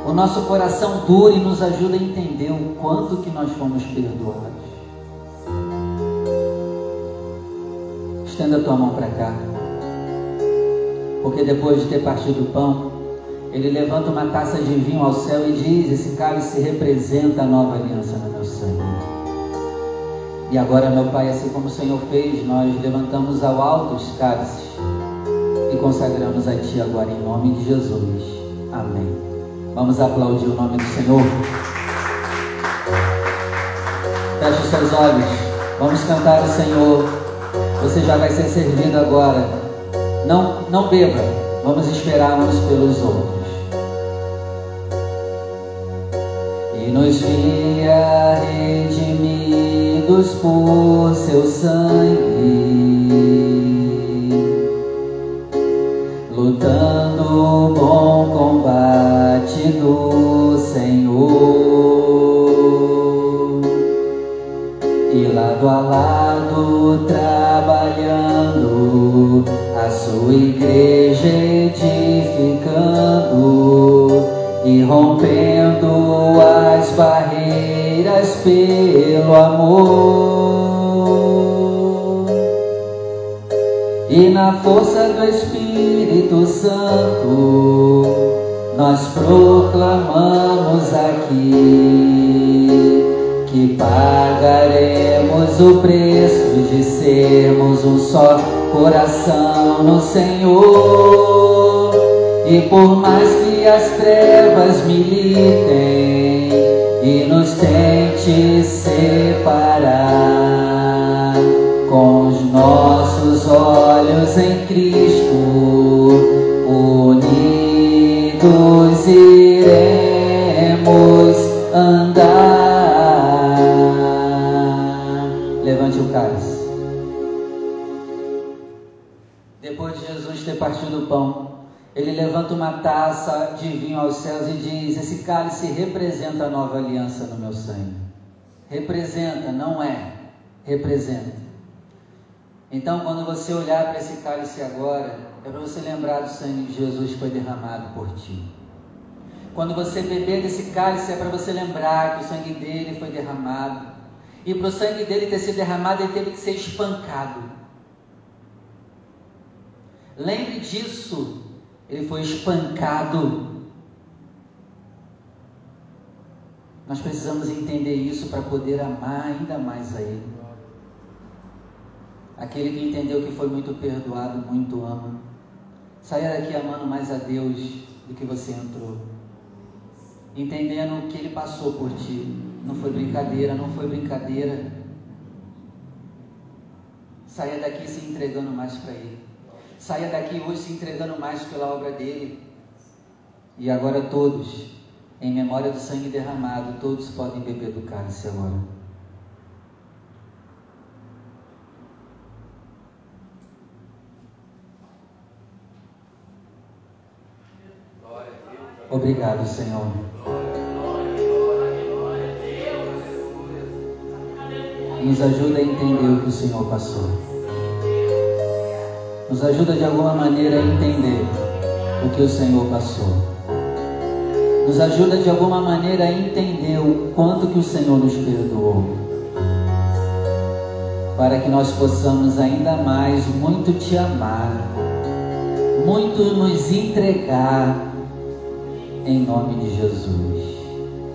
o nosso coração duro e nos ajuda a entender o quanto que nós fomos perdoados. Estenda a tua mão para cá. Porque depois de ter partido o pão, ele levanta uma taça de vinho ao céu e diz: Esse cálice representa a nova aliança no meu sangue. E agora, meu Pai, assim como o Senhor fez, nós levantamos ao alto os cálices e consagramos a Ti agora em nome de Jesus. Amém. Vamos aplaudir o nome do Senhor. Feche os seus olhos. Vamos cantar o Senhor. Você já vai ser servido agora. Não, não beba. Vamos esperar uns pelos outros. Nos via redimidos por seu sangue lutando o bom combate do Senhor. E lado a lado trabalhando a sua igreja edificando e rompendo as barreiras pelo amor e na força do Espírito Santo nós proclamamos aqui que pagaremos o preço de sermos um só coração no Senhor. E por mais que as trevas militem e nos tente separar, com os nossos olhos em Cristo, unidos iremos andar. Levante o cálice. Depois de Jesus ter partido o pão, ele levanta uma taça de vinho aos céus e diz: Esse cálice representa a nova aliança no meu sangue. Representa, não é, representa. Então, quando você olhar para esse cálice agora, é para você lembrar do sangue de Jesus que foi derramado por ti. Quando você beber desse cálice, é para você lembrar que o sangue dele foi derramado. E para o sangue dele ter sido derramado, ele teve que ser espancado. Lembre disso, ele foi espancado. Nós precisamos entender isso para poder amar ainda mais a Ele. Aquele que entendeu que foi muito perdoado, muito ama. Saia daqui amando mais a Deus do que você entrou. Entendendo que Ele passou por ti. Não foi brincadeira, não foi brincadeira. Saia daqui se entregando mais para Ele. Saia daqui hoje se entregando mais pela obra dele. E agora todos, em memória do sangue derramado, todos podem beber do cálice agora. Obrigado, Senhor. Nos ajuda a entender o que o Senhor passou. Nos ajuda de alguma maneira a entender o que o Senhor passou. Nos ajuda de alguma maneira a entender o quanto que o Senhor nos perdoou. Para que nós possamos ainda mais muito te amar, muito nos entregar em nome de Jesus.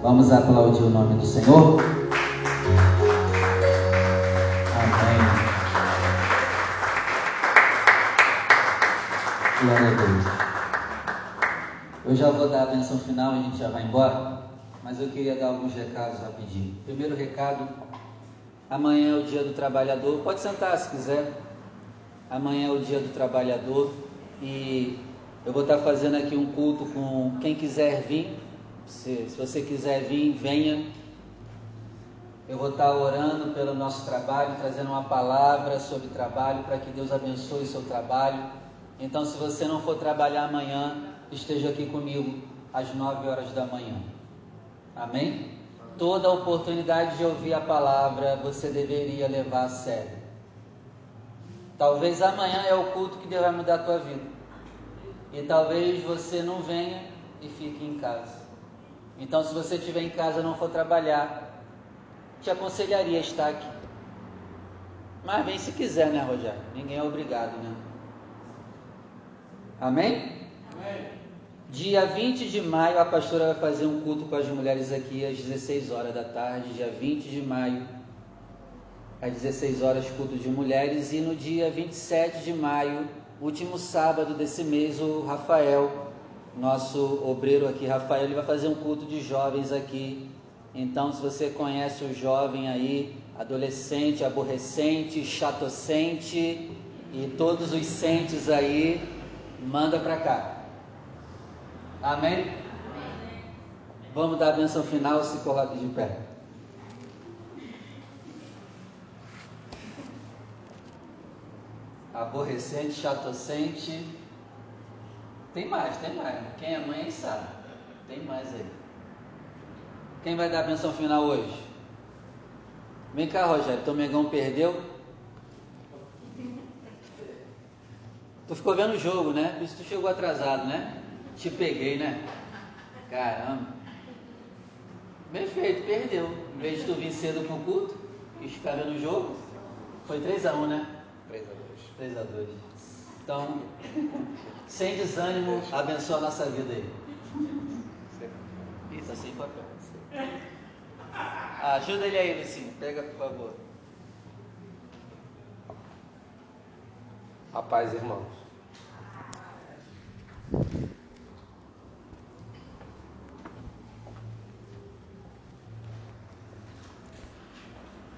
Vamos aplaudir o nome do Senhor? Glória a Deus. Eu já vou dar a benção final a gente já vai embora, mas eu queria dar alguns recados rapidinho. Primeiro recado, amanhã é o dia do trabalhador. Pode sentar se quiser. Amanhã é o dia do trabalhador e eu vou estar fazendo aqui um culto com quem quiser vir. Se, se você quiser vir, venha. Eu vou estar orando pelo nosso trabalho, trazendo uma palavra sobre trabalho para que Deus abençoe o seu trabalho. Então, se você não for trabalhar amanhã, esteja aqui comigo às 9 horas da manhã. Amém? Toda oportunidade de ouvir a palavra você deveria levar a sério. Talvez amanhã é o culto que Deus vai mudar a tua vida. E talvez você não venha e fique em casa. Então, se você estiver em casa e não for trabalhar, te aconselharia a estar aqui. Mas vem se quiser, né, Rogério? Ninguém é obrigado, né? Amém? Amém. Dia 20 de maio, a pastora vai fazer um culto com as mulheres aqui às 16 horas da tarde. Dia 20 de maio, às 16 horas, culto de mulheres. E no dia 27 de maio, último sábado desse mês, o Rafael Nosso obreiro aqui, Rafael, ele vai fazer um culto de jovens aqui. Então, se você conhece o jovem aí, adolescente, aborrecente, chatocente e todos os sentes aí, manda para cá. Amém? Vamos dar a benção final, se coloque de pé. Aborrecente, chatocente. Tem mais, tem mais. Quem é mãe sabe. Tem mais aí. Quem vai dar a benção final hoje? Vem cá, Rogério. Teu Mengão perdeu? Tu ficou vendo o jogo, né? Por isso tu chegou atrasado, né? Te peguei, né? Caramba. Bem feito, perdeu. Em vez de tu vir cedo pro culto e ficar vendo o jogo, foi 3x1, né? 3 a 2. 3x2. Então, sem desânimo, abençoa a nossa vida aí. Isso, assim, papel. Ah, ajuda ele aí, Lucinho. Pega, por favor. A paz, irmãos.